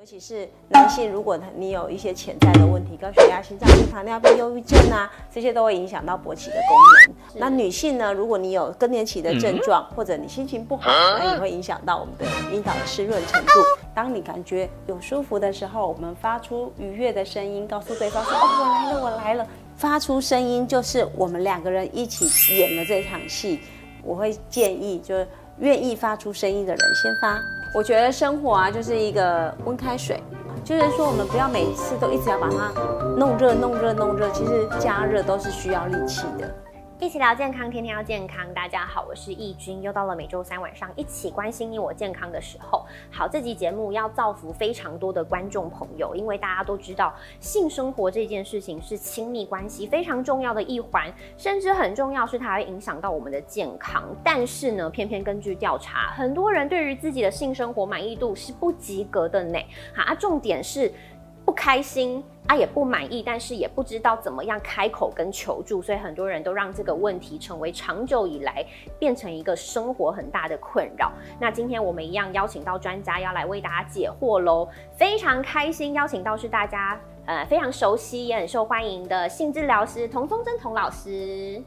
尤其是男性，如果你有一些潜在的问题，高血压、心脏病、糖尿病、忧郁症啊，这些都会影响到勃起的功能。那女性呢，如果你有更年期的症状，或者你心情不好，那也会影响到我们的阴道的湿润程度。当你感觉有舒服的时候，我们发出愉悦的声音，告诉对方说：“哦，我来了，我来了。”发出声音就是我们两个人一起演的这场戏。我会建议，就是愿意发出声音的人先发。我觉得生活啊，就是一个温开水，就是说我们不要每次都一直要把它弄热、弄热、弄热，其实加热都是需要力气的。一起聊健康，天天要健康。大家好，我是易君，又到了每周三晚上一起关心你我健康的时候。好，这集节目要造福非常多的观众朋友，因为大家都知道性生活这件事情是亲密关系非常重要的一环，甚至很重要是它会影响到我们的健康。但是呢，偏偏根据调查，很多人对于自己的性生活满意度是不及格的呢。好啊，重点是。不开心啊，也不满意，但是也不知道怎么样开口跟求助，所以很多人都让这个问题成为长久以来变成一个生活很大的困扰。那今天我们一样邀请到专家要来为大家解惑喽，非常开心邀请到是大家呃非常熟悉也很受欢迎的性治疗师童风珍童老师。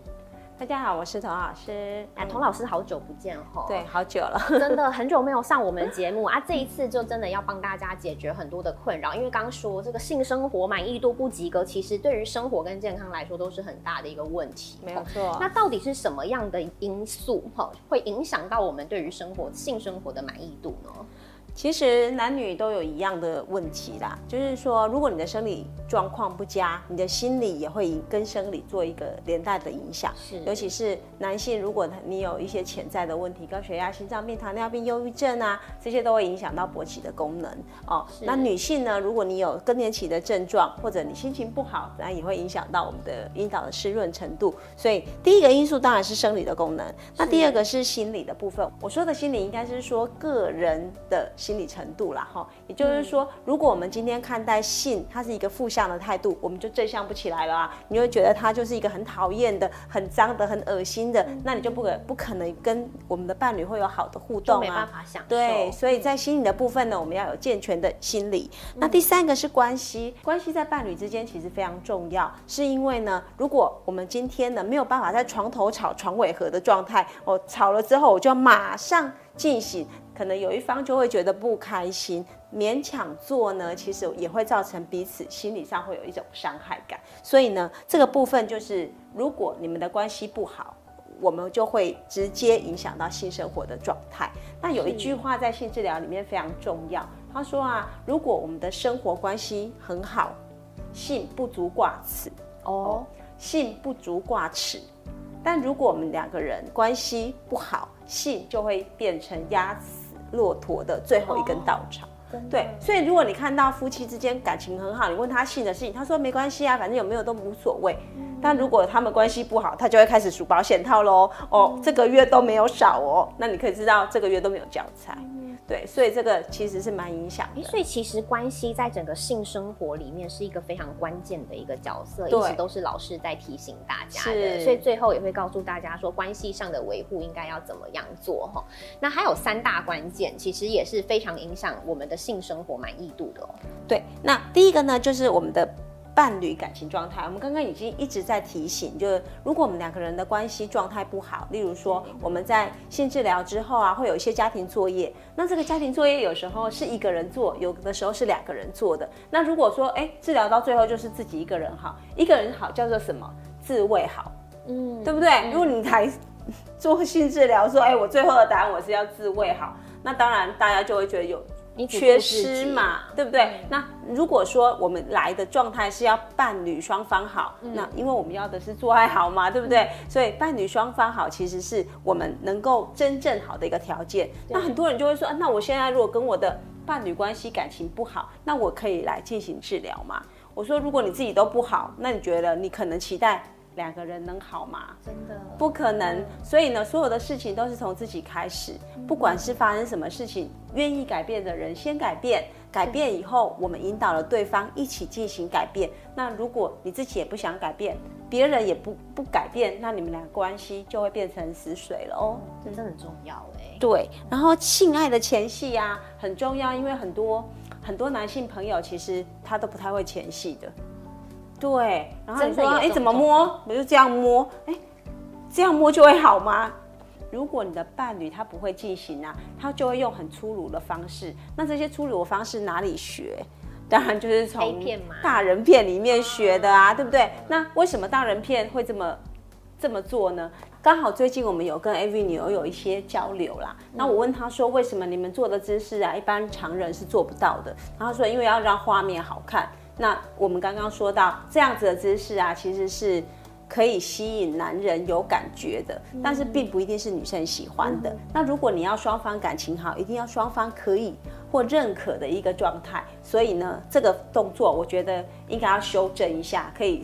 大家好，我是童老师。哎，童老师好久不见哈。对，好久了，真的很久没有上我们节目啊。这一次就真的要帮大家解决很多的困扰，因为刚说这个性生活满意度不及格，其实对于生活跟健康来说都是很大的一个问题。没有错。那到底是什么样的因素哈，会影响到我们对于生活性生活的满意度呢？其实男女都有一样的问题啦，就是说，如果你的生理状况不佳，你的心理也会跟生理做一个连带的影响。是，尤其是男性，如果你有一些潜在的问题，高血压、心脏病、糖尿病、忧郁症啊，这些都会影响到勃起的功能哦。那女性呢，如果你有更年期的症状，或者你心情不好，那也会影响到我们的阴道的湿润程度。所以第一个因素当然是生理的功能，那第二个是心理的部分。我说的心理应该是说个人的。心理程度啦，哈，也就是说，如果我们今天看待性，它是一个负向的态度，我们就正向不起来了啊。你会觉得它就是一个很讨厌的、很脏的、很恶心的，那你就不可不可能跟我们的伴侣会有好的互动啊，没办法享受。对，所以在心理的部分呢，我们要有健全的心理。那第三个是关系，关系在伴侣之间其实非常重要，是因为呢，如果我们今天呢没有办法在床头吵、床尾和的状态，哦，吵了之后我就要马上进行。可能有一方就会觉得不开心，勉强做呢，其实也会造成彼此心理上会有一种伤害感。所以呢，这个部分就是，如果你们的关系不好，我们就会直接影响到性生活的状态。那有一句话在性治疗里面非常重要，他说啊，如果我们的生活关系很好，性不足挂齿哦，性不足挂齿。但如果我们两个人关系不好，性就会变成压。骆驼的最后一根稻草，对，所以如果你看到夫妻之间感情很好，你问他性的事情，他说没关系啊，反正有没有都无所谓。但如果他们关系不好，他就会开始数保险套喽。哦，这个月都没有少哦，那你可以知道这个月都没有交差。对，所以这个其实是蛮影响的。所以其实关系在整个性生活里面是一个非常关键的一个角色，一直都是老师在提醒大家的。所以最后也会告诉大家说，关系上的维护应该要怎么样做哈。那还有三大关键，其实也是非常影响我们的性生活满意度的哦。对，那第一个呢，就是我们的。伴侣感情状态，我们刚刚已经一直在提醒，就是如果我们两个人的关系状态不好，例如说我们在性治疗之后啊，会有一些家庭作业，那这个家庭作业有时候是一个人做，有的时候是两个人做的。那如果说哎，治疗到最后就是自己一个人好，一个人好叫做什么？自慰好，嗯，对不对？如果你还做性治疗说哎，我最后的答案我是要自慰好，那当然大家就会觉得有。你缺失嘛，对不对？那如果说我们来的状态是要伴侣双方好，那因为我们要的是做爱好嘛，对不对？所以伴侣双方好，其实是我们能够真正好的一个条件。那很多人就会说，那我现在如果跟我的伴侣关系感情不好，那我可以来进行治疗吗？我说，如果你自己都不好，那你觉得你可能期待？两个人能好吗？真的不可能。所以呢，所有的事情都是从自己开始。不管是发生什么事情，愿意改变的人先改变，改变以后，我们引导了对方一起进行改变。那如果你自己也不想改变，别人也不不改变，那你们俩关系就会变成死水了哦。真的很重要哎。对，然后性爱的前戏呀很重要，因为很多。很多男性朋友其实他都不太会前戏的。对，然后你说，哎，怎么摸？我就这样摸，哎，这样摸就会好吗？如果你的伴侣他不会进行啊，他就会用很粗鲁的方式。那这些粗鲁的方式哪里学？当然就是从大人片里面学的啊，对不对？那为什么大人片会这么这么做呢？刚好最近我们有跟 AV 女优有一些交流啦。那我问他说，为什么你们做的姿势啊，一般常人是做不到的？然后他说，因为要让画面好看。那我们刚刚说到这样子的姿势啊，其实是可以吸引男人有感觉的，但是并不一定是女生喜欢的。那如果你要双方感情好，一定要双方可以或认可的一个状态。所以呢，这个动作我觉得应该要修正一下，可以。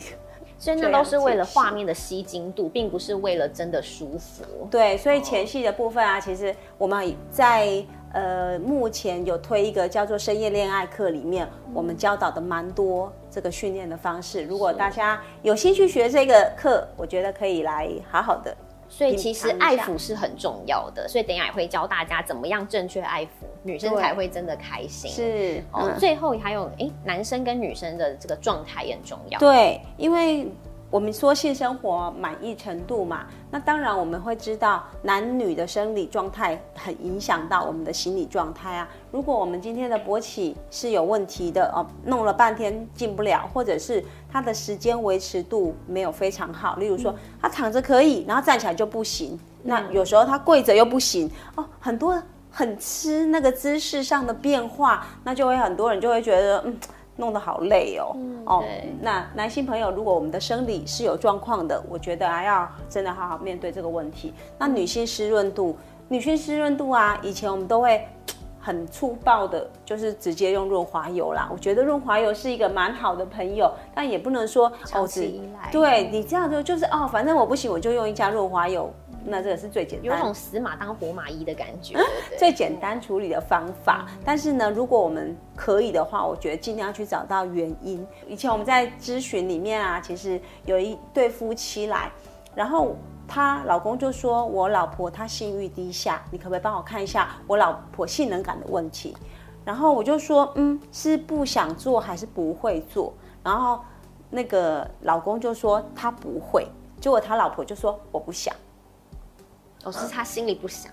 所以那都是为了画面的吸睛度，并不是为了真的舒服。对，所以前戏的部分啊，其实我们在呃目前有推一个叫做深夜恋爱课，里面我们教导的蛮多这个训练的方式。如果大家有兴趣学这个课，我觉得可以来好好的。所以其实爱抚是很重要的，所以等一下也会教大家怎么样正确爱抚，女生才会真的开心。是哦，嗯最后还有诶，男生跟女生的这个状态也很重要。对，因为我们说性生活满意程度嘛，那当然我们会知道男女的生理状态很影响到我们的心理状态啊。如果我们今天的勃起是有问题的哦，弄了半天进不了，或者是他的时间维持度没有非常好，例如说他躺着可以，然后站起来就不行，那有时候他跪着又不行哦，很多很吃那个姿势上的变化，那就会很多人就会觉得嗯。弄得好累哦，哦，那男性朋友，如果我们的生理是有状况的，我觉得还要真的好好面对这个问题。那女性湿润度，女性湿润度啊，以前我们都会很粗暴的，就是直接用润滑油啦。我觉得润滑油是一个蛮好的朋友，但也不能说哦，对你这样就就是哦，反正我不行，我就用一家润滑油，那这个是最简单有种死马当活马医的感觉，最简单处理的方法。但是呢，如果我们可以的话，我觉得尽量去找到原因。以前我们在咨询里面啊，其实有一对夫妻来，然后她老公就说：“我老婆她性欲低下，你可不可以帮我看一下我老婆性能感的问题？”然后我就说：“嗯，是不想做还是不会做？”然后那个老公就说他不会，结果他老婆就说我不想。哦，是他心里不想。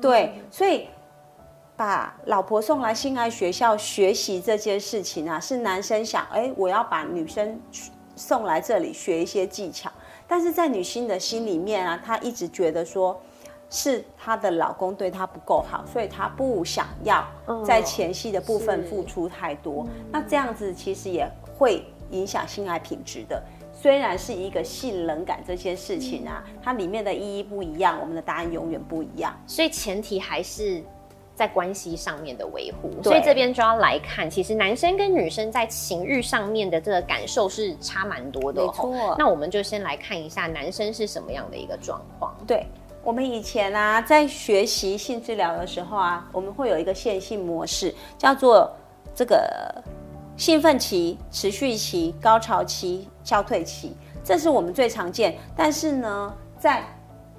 对，所以把老婆送来性爱学校学习这件事情啊，是男生想，哎，我要把女生送来这里学一些技巧，但是在女性的心里面啊，她一直觉得说。是她的老公对她不够好，所以她不想要在前戏的部分付出太多。那这样子其实也会影响性爱品质的。虽然是一个性冷感这些事情啊，它里面的意义不一样，我们的答案永远不一样。所以前提还是在关系上面的维护，所以这边就要来看，其实男生跟女生在情欲上面的这个感受是差蛮多的、哦。没错那我们就先来看一下男生是什么样的一个状况。对我们以前啊，在学习性治疗的时候啊，我们会有一个线性模式，叫做这个兴奋期、持续期、高潮期、消退期，这是我们最常见。但是呢，在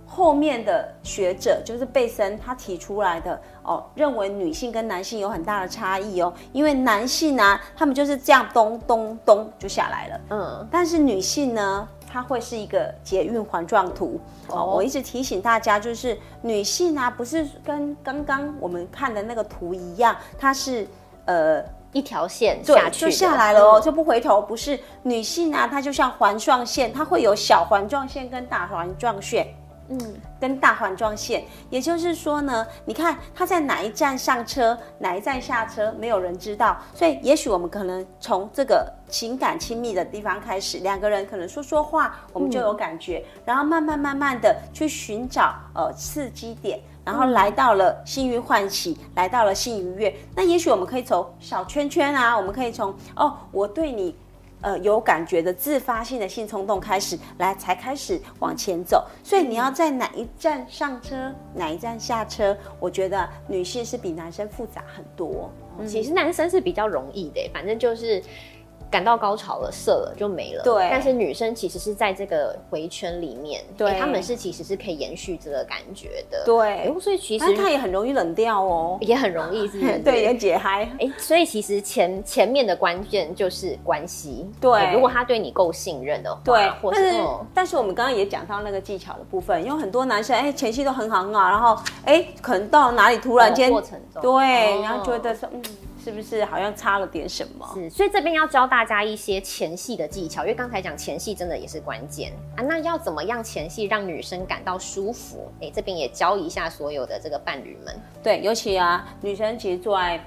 后面的学者就是贝森他提出来的哦，认为女性跟男性有很大的差异哦，因为男性啊，他们就是这样咚咚咚就下来了，嗯，但是女性呢，它会是一个捷运环状图。哦，我一直提醒大家，就是女性啊，不是跟刚刚我们看的那个图一样，它是呃。一条线对下去就下来了哦，嗯就不回头。不是女性啊，它就像环状线，它会有小环状线跟大环状线。嗯，跟大环状线，也就是说呢，你看他在哪一站上车，哪一站下车，没有人知道。所以，也许我们可能从这个情感亲密的地方开始，两个人可能说说话，我们就有感觉，然后慢慢慢慢的去寻找呃刺激点，然后来到了性欲唤起，来到了性愉悦。那也许我们可以从小圈圈啊，我们可以从哦，我对你。呃，有感觉的自发性的性冲动开始来，才开始往前走。所以你要在哪一站上车，哪一站下车？我觉得女性是比男生复杂很多。其实男生是比较容易的，反正就是感到高潮了，射了就没了。对但是女生其实是在这个回圈里面，对诶她们是其实是可以延续这个感觉的。对诶，所以其实但是它也很容易冷掉哦。也很容易，是不是？对，也解嗨。哎、所以其实前前面的关键就是关系。对诶如果他对你够信任的话，对，或但是、嗯但是我们刚刚也讲到那个技巧的部分，因为很多男生哎、前期都很好很好，然后哎、可能到哪里突然间、过程中对，哦然后觉得说嗯，是不是好像差了点什么？是，所以这边要教大家一些前戏的技巧，因为刚才讲前戏真的也是关键啊。那要怎么样前戏让女生感到舒服？哎、这边也教一下所有的这个伴侣们。对，尤其啊，女生其实做爱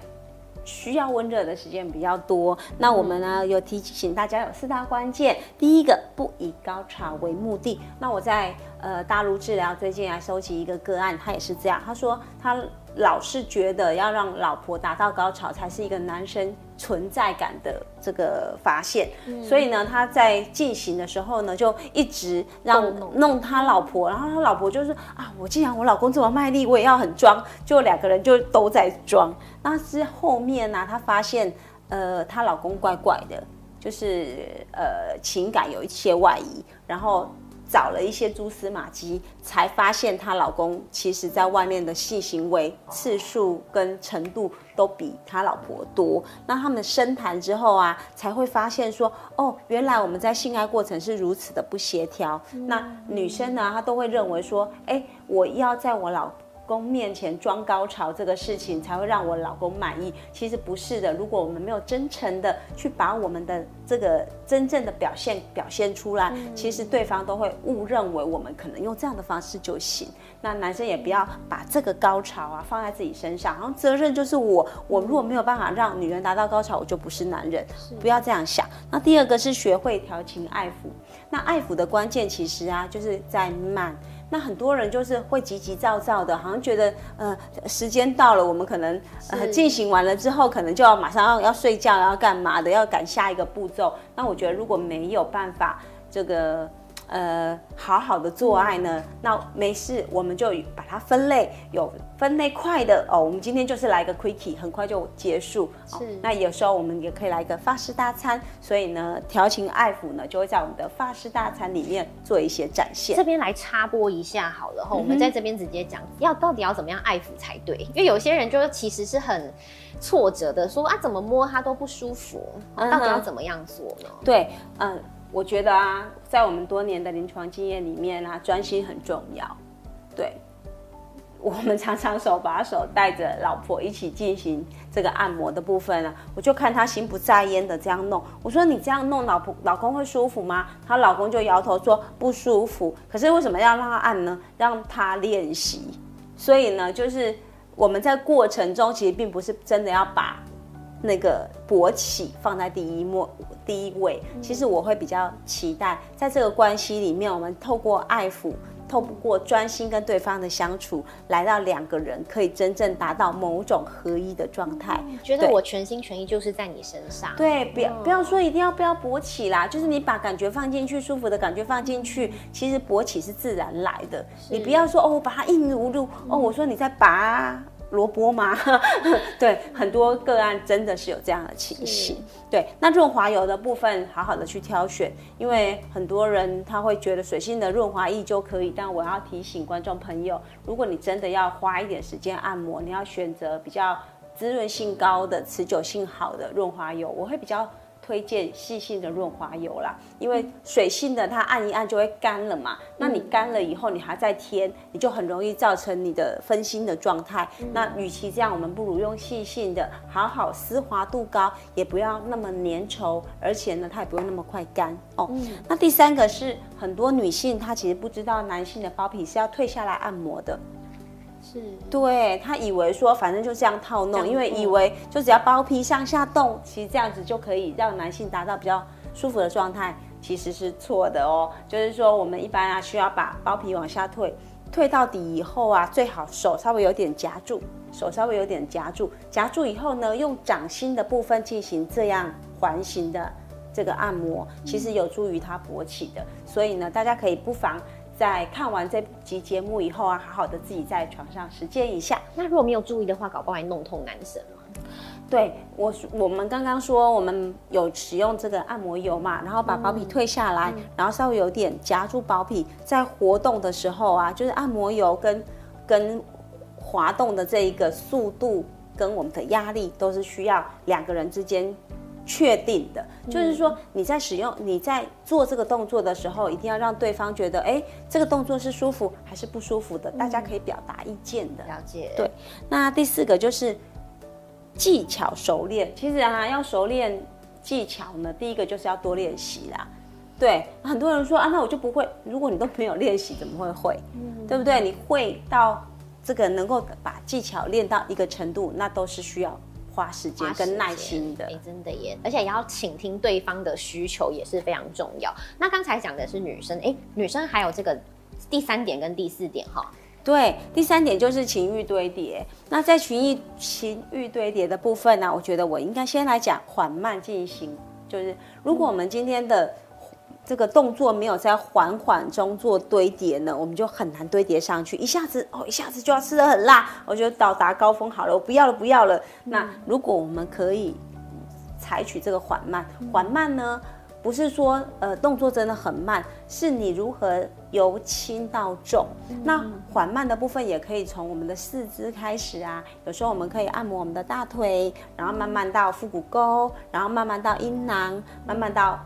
需要温热的时间比较多。那我们呢有提醒大家有四大关键，第一个不以高潮为目的。那我在呃大陆治疗最近还收集一个个案，他也是这样，他说他老是觉得要让老婆达到高潮才是一个男生存在感的这个发现，所以呢他在进行的时候呢就一直让弄弄他老婆，然后他老婆就是啊，我既然我老公这么卖力，我也要很装，就两个人就都在装。那是后面呢、她发现呃她老公怪怪的，就是呃情感有一些外移，然后。找了一些蛛丝马迹，才发现她老公其实在外面的性行为次数跟程度都比他老婆多。那他们深谈之后啊，才会发现说，哦，原来我们在性爱过程是如此的不协调。那女生呢，她都会认为说，哎，我要在我老公面前装高潮这个事情才会让我老公满意，其实不是的。如果我们没有真诚的去把我们的这个真正的表现表现出来，其实对方都会误认为我们可能用这样的方式就行。那男生也不要把这个高潮啊放在自己身上，然后责任就是我，我如果没有办法让女人达到高潮，我就不是男人，不要这样想。那第二个是学会调情爱抚，那爱抚的关键其实啊就是在慢。那很多人就是会急急躁躁的，好像觉得呃时间到了，我们可能呃进行完了之后，可能就要马上要要睡觉，要干嘛的，要赶下一个步骤。那我觉得如果没有办法这个呃好好的做爱呢，那没事，我们就把它分类，有分类快的哦。我们今天就是来一个 quickie，很快就结束。哦是那有时候我们也可以来一个法式大餐，所以呢，调情爱抚呢就会在我们的法式大餐里面做一些展现。这边来插播一下好了哈，我们在这边直接讲，要到底要怎么样爱抚才对？因为有些人就是其实是很挫折的，说啊怎么摸它都不舒服，嗯到底要怎么样做呢？对，嗯，我觉得啊，在我们多年的临床经验里面啊，专心很重要。对，我们常常手把手带着老婆一起进行这个按摩的部分啊，我就看她心不在焉的这样弄。我说你这样弄，老婆老公会舒服吗？她老公就摇头说不舒服。可是为什么要让她按呢？让她练习。所以呢，就是我们在过程中其实并不是真的要把那个勃起放在第一末第一位。其实我会比较期待，在这个关系里面，我们透过爱抚。透过专心跟对方的相处，来到两个人可以真正达到某种合一的状态。对觉得我全心全意就是在你身上，对，不要不要说一定要不要勃起啦，就是你把感觉放进去，舒服的感觉放进去，其实勃起是自然来的。你不要说哦，我把它硬如入哦，我说你在拔萝卜吗？对，很多个案真的是有这样的情形。对，那润滑油的部分，好好的去挑选，因为很多人他会觉得水性的润滑液就可以，但我要提醒观众朋友，如果你真的要花一点时间按摩，你要选择比较滋润性高的、持久性好的润滑油，我会比较。推荐细性的润滑油啦，因为水性的它按一按就会干了嘛，那你干了以后你还在添，你就很容易造成你的分心的状态。那与其这样，我们不如用细性的，好好丝滑度高，也不要那么粘稠，而且呢它也不会那么快干哦。那第三个是很多女性她其实不知道男性的包皮是要退下来按摩的。是对他以为说反正就这样套弄，因为以为就只要包皮向下动，其实这样子就可以让男性达到比较舒服的状态，其实是错的哦。就是说我们一般啊需要把包皮往下退，退到底以后啊，最好手稍微有点夹住，手稍微有点夹住，夹住以后呢，用掌心的部分进行这样环形的这个按摩，其实有助于它勃起的。所以呢，大家可以不妨。在看完这集节目以后啊，好好的自己在床上实践一下。那如果没有注意的话，搞不好还弄痛男生嘛。对我，我们刚刚说我们有使用这个按摩油嘛，然后把包皮退下来，然后稍微有点夹住包皮，在活动的时候啊，就是按摩油跟跟滑动的这一个速度跟我们的压力都是需要两个人之间确定的，就是说你在使用你在做这个动作的时候，一定要让对方觉得，哎，这个动作是舒服还是不舒服的，大家可以表达意见的。了解。对，那第四个就是技巧熟练。其实啊，要熟练技巧呢，第一个就是要多练习啦。对，很多人说啊，那我就不会。如果你都没有练习，怎么会会？嗯对不对？你会到这个能够把技巧练到一个程度，那都是需要花时间跟耐心的。哎，真的耶！而且也要倾听对方的需求也是非常重要。那刚才讲的是女生，哎，女生还有这个第三点跟第四点哈。对，第三点就是情欲堆叠。那在情欲情欲堆叠的部分呢，我觉得我应该先来讲缓慢进行。就是如果我们今天的这个动作没有在缓缓中做堆叠呢，我们就很难堆叠上去。一下子哦，一下子就要吃的很辣，我就到达高峰好了，我不要了，不要了。那如果我们可以采取这个缓慢，缓慢呢？不是说呃动作真的很慢，是你如何由轻到重。那缓慢的部分也可以从我们的四肢开始啊。有时候我们可以按摩我们的大腿，然后慢慢到腹股沟，然后慢慢到阴囊，慢慢到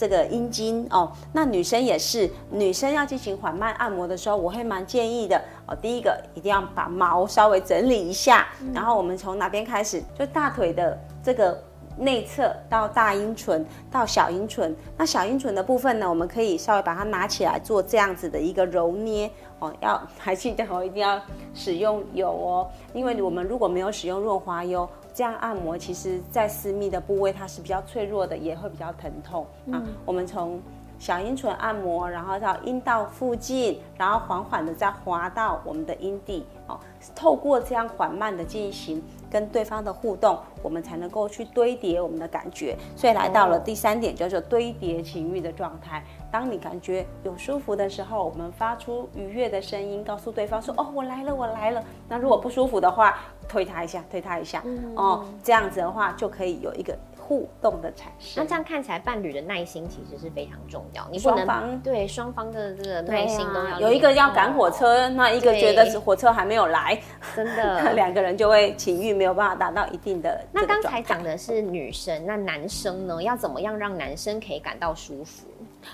这个阴茎哦。那女生也是，女生要进行缓慢按摩的时候，我会蛮建议的哦。第一个一定要把毛稍微整理一下，然后我们从哪边开始？就大腿的这个。内侧到大阴唇到小阴唇，那小阴唇的部分呢，我们可以稍微把它拿起来做这样子的一个揉捏哦。要还记得哦，一定要使用油哦，因为我们如果没有使用润滑油，这样按摩其实在私密的部位它是比较脆弱的，也会比较疼痛啊。我们从小阴唇按摩，然后到阴道附近，然后缓缓的再滑到我们的阴蒂哦。透过这样缓慢的进行。跟对方的互动，我们才能够去堆叠我们的感觉。所以来到了第三点，叫做堆叠情欲的状态。当你感觉有舒服的时候，我们发出愉悦的声音，告诉对方说：“哦，我来了，我来了。”那如果不舒服的话，推他一下，推他一下，哦，这样子的话就可以有一个。互动的产生，那这样看起来，伴侣的耐心其实是非常重要。你不能对双方的这个耐心都要有一个要赶火车，那一个觉得火车还没有来，真的 两个人就会情欲没有办法达到一定的。那刚才讲的是女生，那男生呢？要怎么样让男生可以感到舒服？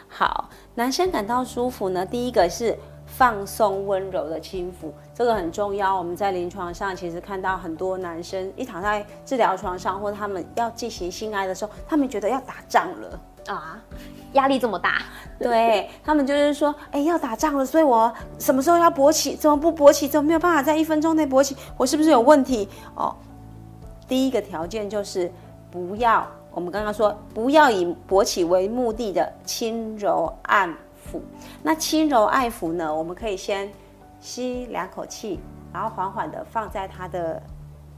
好，男生感到舒服呢？第一个是。放松、温柔的轻抚，这个很重要。我们在临床上其实看到很多男生一躺在治疗床上，或者他们要进行性爱的时候，他们觉得要打仗了啊，压力这么大。对他们就是说，哎，要打仗了，所以我什么时候要勃起？怎么不勃起？怎么没有办法在一分钟内勃起？我是不是有问题？哦，第一个条件就是不要，我们刚刚说不要以勃起为目的的轻柔按。那轻柔爱抚呢？我们可以先吸两口气，然后缓缓的放在他的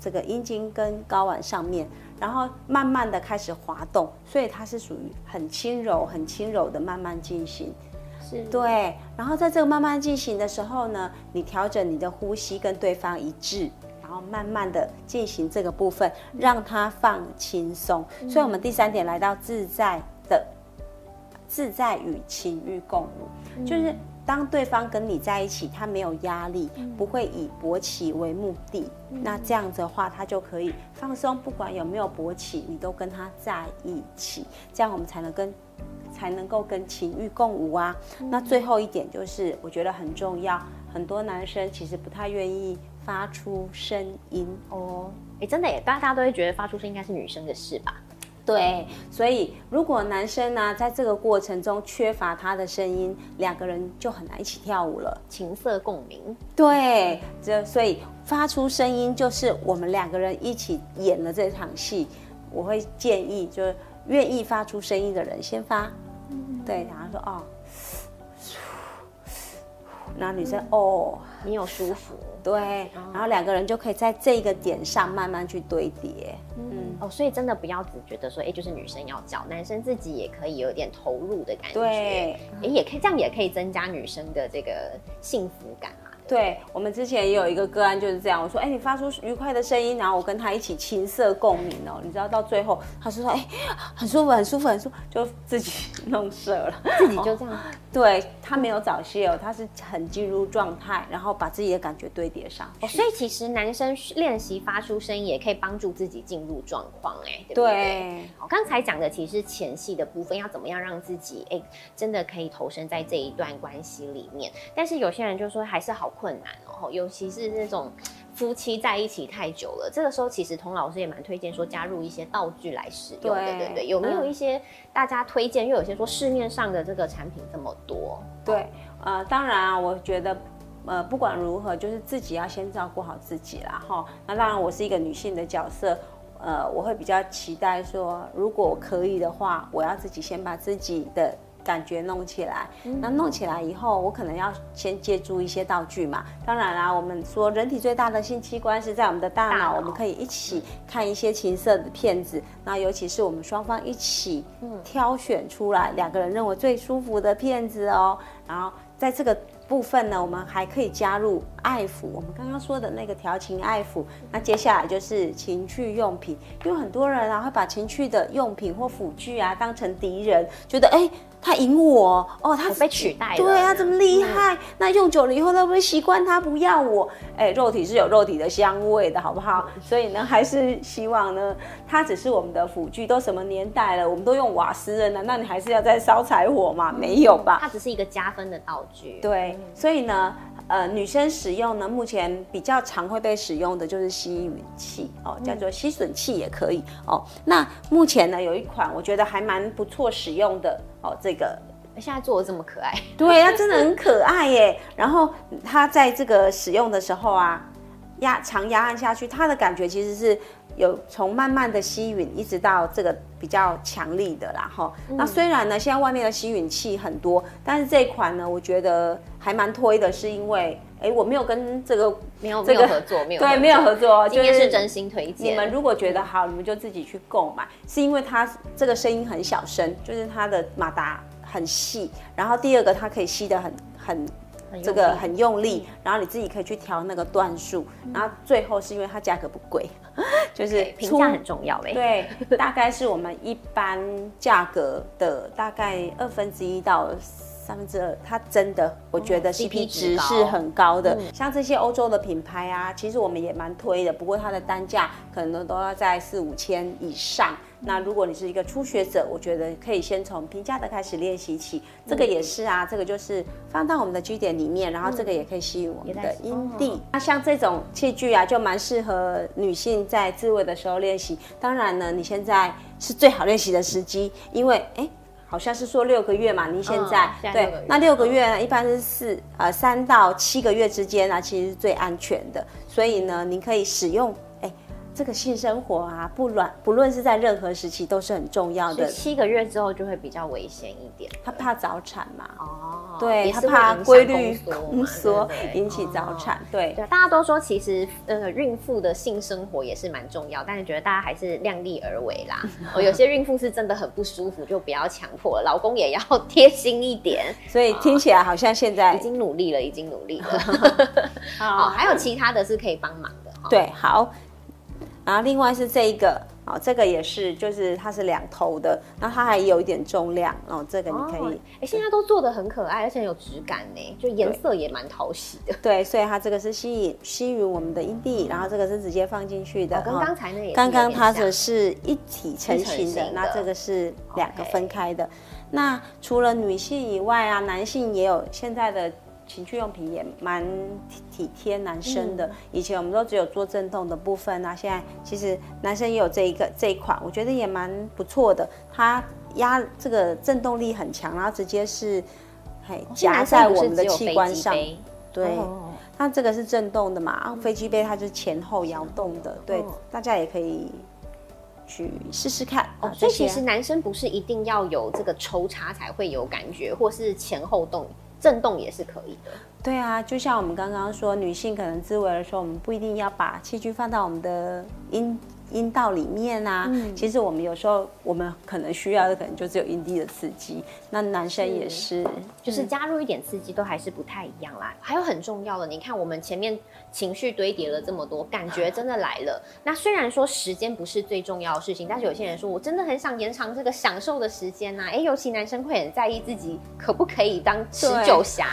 这个阴茎跟睾丸上面，然后慢慢的开始滑动，所以它是属于很轻柔、很轻柔的慢慢进行。是对。然后在这个慢慢进行的时候呢，你调整你的呼吸跟对方一致，然后慢慢的进行这个部分，让它放轻松。所以，我们第三点来到自在的。自在与情欲共舞，就是当对方跟你在一起，他没有压力，不会以勃起为目的，那这样子的话，他就可以放松，不管有没有勃起，你都跟他在一起，这样我们才能跟才能够跟情欲共舞啊。那最后一点就是，我觉得很重要，很多男生其实不太愿意发出声音哦。哎，真的耶，大家都会觉得发出声应该是女生的事吧？对，所以如果男生呢，在这个过程中缺乏他的声音，两个人就很难一起跳舞了，情色共鸣。对，这所以发出声音就是我们两个人一起演了这场戏。我会建议，就是愿意发出声音的人先发，对，然后说哦。然后女生哦，你有舒服，对，然后两个人就可以在这个点上慢慢去堆叠，嗯，哦，所以真的不要只觉得说，哎，就是女生要教，男生自己也可以有点投入的感觉，对，哎，也可以这样，也可以增加女生的这个幸福感嘛。对我们之前也有一个个案就是这样，我说，哎，你发出愉快的声音，然后我跟他一起琴瑟共鸣哦，你知道到最后，他说，哎，很舒服，很舒服，很舒服，就自己弄射了，自己就这样。对他没有早泄哦，他是很进入状态，然后把自己的感觉堆叠上哦。所以其实男生练习发出声音也可以帮助自己进入状况，哎，对不对？我刚才讲的其实前戏的部分，要怎么样让自己哎真的可以投身在这一段关系里面，但是有些人就说还是好困难哦，尤其是那种夫妻在一起太久了，这个时候其实童老师也蛮推荐说加入一些道具来使用的，对对？有没有一些大家推荐？因为有些说市面上的这个产品这么多，对，呃，当然啊，我觉得，呃，不管如何，就是自己要先照顾好自己啦，哈。那当然，我是一个女性的角色，呃，我会比较期待说，如果可以的话，我要自己先把自己的。感觉弄起来，那弄起来以后，我可能要先借助一些道具嘛。当然啦，我们说人体最大的性器官是在我们的大脑，我们可以一起看一些情色的片子。那尤其是我们双方一起挑选出来两个人认为最舒服的片子哦。然后在这个部分呢，我们还可以加入爱抚，我们刚刚说的那个调情爱抚。那接下来就是情趣用品，因为很多人啊会把情趣的用品或辅具啊当成敌人，觉得哎。他赢我哦，他被取代了。对啊，这么厉害？那用久了以后，他不会习惯他不要我？哎，肉体是有肉体的香味的，好不好？所以呢，还是希望呢，它只是我们的辅具。都什么年代了，我们都用瓦斯了，难道你还是要再烧柴火吗？没有吧？它只是一个加分的道具。对，所以呢。呃，女生使用呢，目前比较常会被使用的就是吸吮器哦，叫做吸吮器也可以哦。那目前呢，有一款我觉得还蛮不错使用的哦，这个现在做的这么可爱，对，它真的很可爱耶。然后它在这个使用的时候啊，压长压按下去，它的感觉其实是。有从慢慢的吸吮，一直到这个比较强力的啦哈。那虽然呢，现在外面的吸吮器很多，但是这一款呢，我觉得还蛮推的，是因为哎，我没有跟这个没有这个合作，没有 对，没有合作，今天是真心推荐。你们如果觉得好，你们就自己去购买，是因为它这个声音很小声，就是它的马达很细，然后第二个它可以吸的很很。这个很用力，然后你自己可以去调那个段数，然后最后是因为它价格不贵，就是评价很重要嘞。对，大概是我们一般价格的大概二分之一到三分之二，它真的我觉得 CP 值是很高的。像这些欧洲的品牌啊，其实我们也蛮推的，不过它的单价可能都要在四五千以上。那如果你是一个初学者，我觉得可以先从平价的开始练习起。这个也是啊，这个就是放到我们的据点里面，然后这个也可以吸引我们的阴蒂。那像这种器具啊，就蛮适合女性在自慰的时候练习。当然呢，你现在是最好练习的时机，因为哎，好像是说六个月嘛，您现在对，那六个月呢，一般是四呃三到七个月之间呢，其实是最安全的。所以呢，您可以使用。这个性生活啊，不论不论是在任何时期都是很重要的。七个月之后就会比较危险一点，他怕早产嘛？哦，对，他怕规律宫缩引起早产。对，对，大家都说其实呃孕妇的性生活也是蛮重要，但是觉得大家还是量力而为啦。哦，有些孕妇是真的很不舒服，就不要强迫了，老公也要贴心一点。所以听起来好像现在已经努力了，已经努力了。好，还有其他的是可以帮忙的。对，好。然后另外是这一个，哦，这个也是，就是它是两头的，那它还有一点重量，哦，这个你可以，哎，现在都做的很可爱，而且很有质感呢，就颜色也蛮讨喜的。对，所以它这个是吸引吸引我们的阴蒂，然后这个是直接放进去的，跟刚才那也刚刚它的是一体成型的，那这个是两个分开的。那除了女性以外啊，男性也有现在的。情趣用品也蛮体贴男生的，以前我们都只有做震动的部分啊，现在其实男生也有这一个这一款，我觉得也蛮不错的。它压这个震动力很强，然后直接是嘿夹在我们的器官上。对，它这个是震动的嘛，飞机杯它是前后摇动的。对，大家也可以去试试看。哦，所以其实男生不是一定要有这个抽插才会有感觉，或是前后动。震动也是可以的。对啊，就像我们刚刚说，女性可能自慰的时候，我们不一定要把器具放到我们的阴阴道里面啊。其实我们有时候我们可能需要的可能就只有阴蒂的刺激，那男生也是，就是加入一点刺激都还是不太一样啦。还有很重要的，你看我们前面情绪堆叠了这么多，感觉真的来了。那虽然说时间不是最重要的事情，但是有些人说我真的很想延长这个享受的时间呐。哎，尤其男生会很在意自己可不可以当持久侠。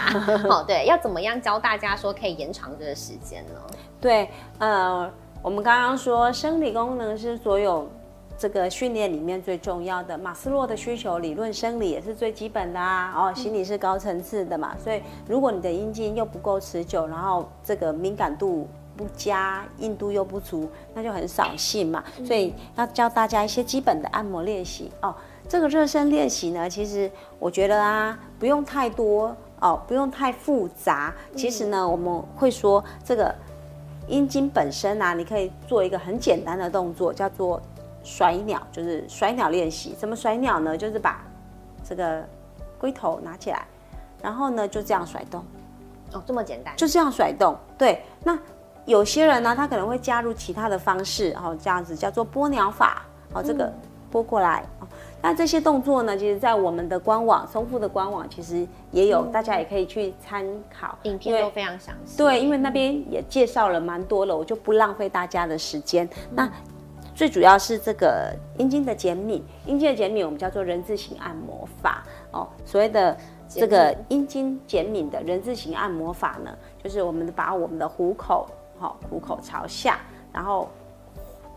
好，对，要怎么样教大家说可以延长这个时间呢？对，呃，我们刚刚说生理功能是所有这个训练里面最重要的。马斯洛的需求理论，生理也是最基本的啊。哦，心理是高层次的嘛。所以，如果你的阴茎又不够持久，然后这个敏感度不佳，硬度又不足，那就很扫兴嘛。所以要教大家一些基本的按摩练习哦。这个热身练习呢，其实我觉得啊，不用太多哦，不用太复杂。其实呢，我们会说这个。阴茎本身啊，你可以做一个很简单的动作，叫做甩鸟，就是甩鸟练习。怎么甩鸟呢？就是把这个龟头拿起来，然后呢就这样甩动。哦，这么简单？就这样甩动。对。那有些人呢，他可能会加入其他的方式，哦这样子叫做拨鸟法。哦，这个拨过来。那这些动作呢，其实，在我们的官网，松富的官网，其实也有，大家也可以去参考，影片都非常详细。对，因为那边也介绍了蛮多了，我就不浪费大家的时间。那最主要是这个阴茎的减敏，阴茎的减敏我们叫做人字形按摩法哦。所谓的这个阴茎减敏的人字形按摩法呢，就是我们把我们的虎口，好，虎口朝下，然后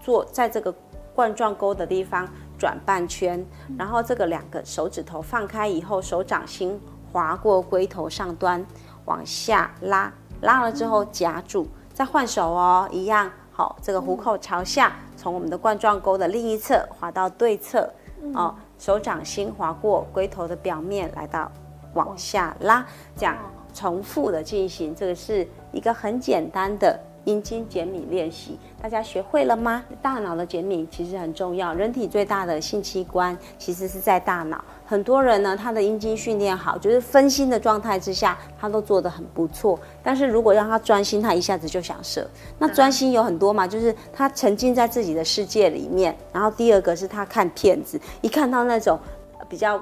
做在这个冠状沟的地方。转半圈，然后这个两个手指头放开以后，手掌心划过龟头上端，往下拉，拉了之后夹住，再换手哦，一样好。这个虎口朝下，从我们的冠状沟的另一侧滑到对侧，哦，手掌心划过龟头的表面，来到往下拉，这样重复的进行。这个是一个很简单的。阴茎减敏练习，大家学会了吗？大脑的减敏其实很重要。人体最大的性器官其实是在大脑。很多人呢，他的阴茎训练好，就是分心的状态之下，他都做得很不错。但是如果让他专心，他一下子就想射。那专心有很多嘛，就是他沉浸在自己的世界里面。然后第二个是他看片子，一看到那种比较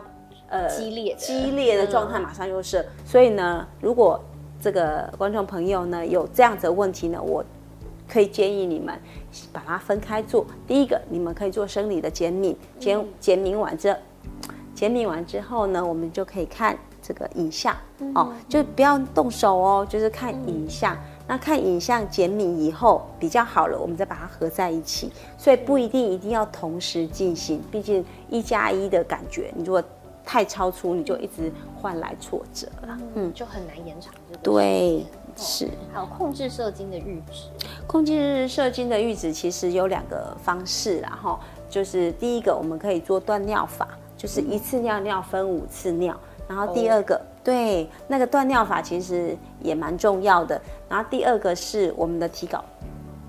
呃激烈激烈的状态，马上就射。所以呢，如果这个观众朋友呢，有这样子的问题呢，我可以建议你们把它分开做。第一个，你们可以做生理的减敏，减减敏完之后，减敏完之后呢，我们就可以看这个影像哦，就不要动手哦，就是看影像。那看影像减敏以后比较好了，我们再把它合在一起。所以不一定一定要同时进行，毕竟一加一的感觉，你如果。太超出，你就一直换来挫折了，嗯，就很难延长这个。对，是。还有控制射精的阈值，控制射精的阈值其实有两个方式，然后就是第一个我们可以做断尿法，就是一次尿尿分五次尿，然后第二个，对，那个断尿法其实也蛮重要的，然后第二个是我们的提稿，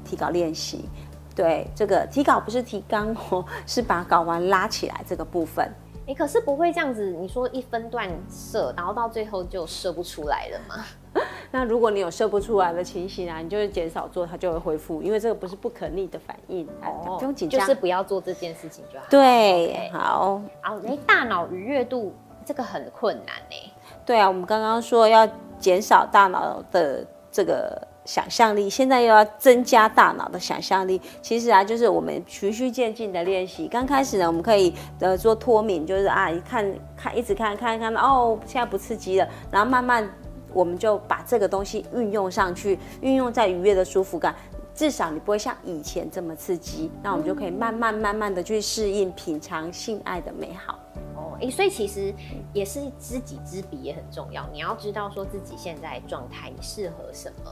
提稿练习，对，这个提稿不是提纲哦，是把睾丸拉起来这个部分。你可是不会这样子，你说一分段射，然后到最后就射不出来了吗？那如果你有射不出来的情形啊，你就是减少做，它就会恢复，因为这个不是不可逆的反应，哦不用紧张，就是不要做这件事情就好。对，好。好，哎，大脑愉悦度这个很困难呢。对啊，我们刚刚说要减少大脑的这个。想象力，现在又要增加大脑的想象力。其实啊，就是我们循序渐进的练习。刚开始呢，我们可以呃做脱敏，就是啊，一看看一直看看看哦，现在不刺激了。然后慢慢我们就把这个东西运用上去，运用在愉悦的舒服感。至少你不会像以前这么刺激。那我们就可以慢慢慢慢的去适应品尝性爱的美好。哦，哎，所以其实也是知己知彼也很重要。你要知道说自己现在状态适合什么。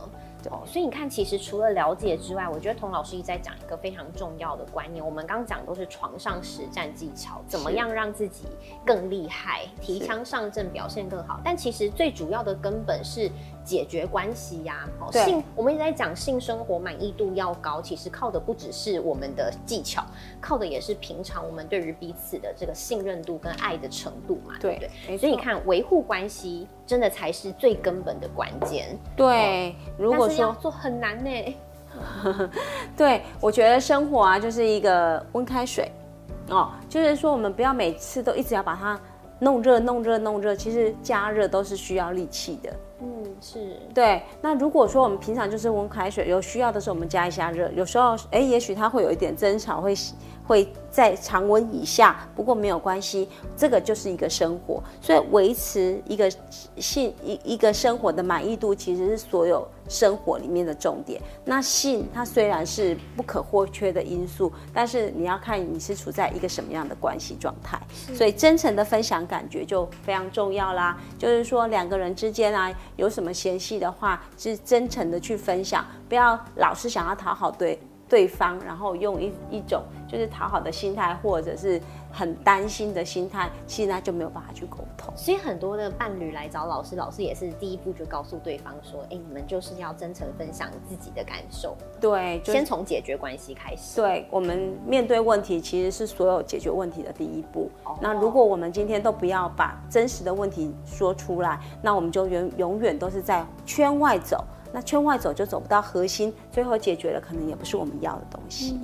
哦，所以你看，其实除了了解之外，我觉得童老师一直在讲一个非常重要的观念。我们刚讲都是床上实战技巧，怎么样让自己更厉害，提枪上阵，表现更好。但其实最主要的根本是解决关系呀。哦，性我们一直在讲性生活满意度要高，其实靠的不只是我们的技巧，靠的也是平常我们对于彼此的这个信任度跟爱的程度嘛。对对？所以你看，维护关系真的才是最根本的关键。对，如果。要做很难呢，对，我觉得生活啊就是一个温开水哦，就是说我们不要每次都一直要把它弄热、弄热、弄热，其实加热都是需要力气的。嗯，是对。那如果说我们平常就是温开水，有需要的时候我们加一下热，有时候哎，也许它会有一点争吵，会会在常温以下，不过没有关系，这个就是一个生活，所以维持一个性一一个生活的满意度，其实是所有生活里面的重点。那性它虽然是不可或缺的因素，但是你要看你是处在一个什么样的关系状态，所以真诚的分享感觉就非常重要啦。就是说两个人之间啊，有什么嫌隙的话，是真诚的去分享，不要老是想要讨好对。对方，然后用一一种就是讨好的心态，或者是很担心的心态，其实他就没有办法去沟通。所以很多的伴侣来找老师，老师也是第一步就告诉对方说：“哎，你们就是要真诚分享自己的感受。”对，先从解决关系开始。对，我们面对问题其实是所有解决问题的第一步。那如果我们今天都不要把真实的问题说出来，那我们就永永远都是在圈外走。那圈外走就走不到核心，最后解决了可能也不是我们要的东西。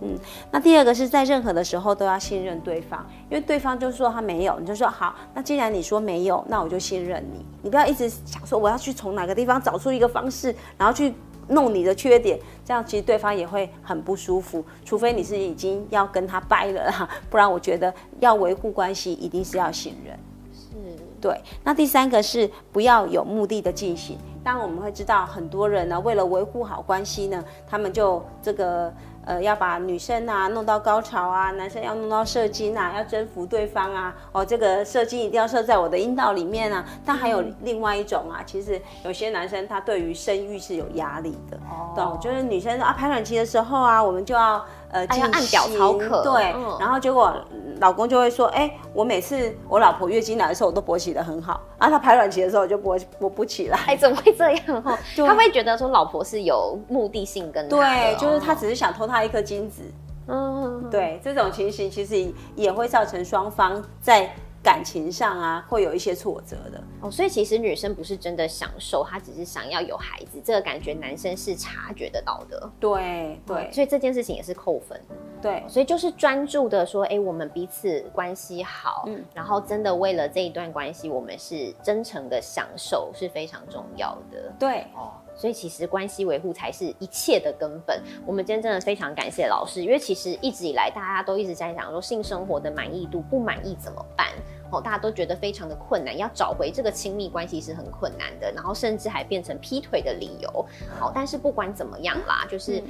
嗯，那第二个是在任何的时候都要信任对方，因为对方就说他没有，你就说好。那既然你说没有，那我就信任你。你不要一直想说我要去从哪个地方找出一个方式，然后去弄你的缺点，这样其实对方也会很不舒服。除非你是已经要跟他掰了啦，不然我觉得要维护关系一定是要信任。是，对。那第三个是不要有目的的进行。当我们会知道很多人呢，为了维护好关系呢，他们就这个呃要把女生啊弄到高潮啊，男生要弄到射精啊，要征服对方啊，哦这个射精一定要射在我的阴道里面啊。但还有另外一种啊，其实有些男生他对于生育是有压力的，懂？就是女生啊排卵期的时候啊，我们就要。呃，要按表操课，对，然后结果老公就会说，哎，我每次我老婆月经来的时候，我都勃起的很好，然后她排卵期的时候，我就勃勃不起来，哎，怎么会这样？哦，他会觉得说老婆是有目的性跟对，就是他只是想偷他一颗精子，嗯，对，这种情形其实也会造成双方在。感情上啊，会有一些挫折的哦，所以其实女生不是真的享受，她只是想要有孩子，这个感觉男生是察觉得到的。对对，所以这件事情也是扣分。对，所以就是专注的说，哎，我们彼此关系好，嗯，然后真的为了这一段关系，我们是真诚的享受是非常重要的。对哦。所以其实关系维护才是一切的根本。我们今天真的非常感谢老师，因为其实一直以来大家都一直在讲说性生活的满意度不满意怎么办？哦，大家都觉得非常的困难，要找回这个亲密关系是很困难的，然后甚至还变成劈腿的理由。好，但是不管怎么样啦，就是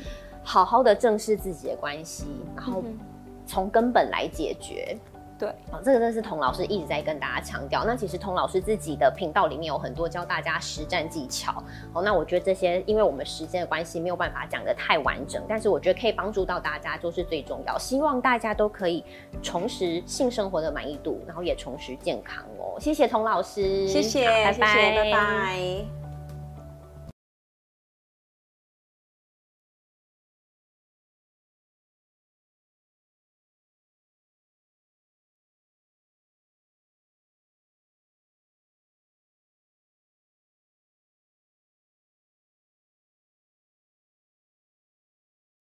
好好的正视自己的关系，然后从根本来解决。对，哦，这个真是童老师一直在跟大家强调。那其实童老师自己的频道里面有很多教大家实战技巧。哦，那我觉得这些，因为我们时间的关系，没有办法讲的太完整，但是我觉得可以帮助到大家，就是最重要。希望大家都可以重拾性生活的满意度，然后也重拾健康哦。谢谢童老师，谢谢，拜拜，拜拜。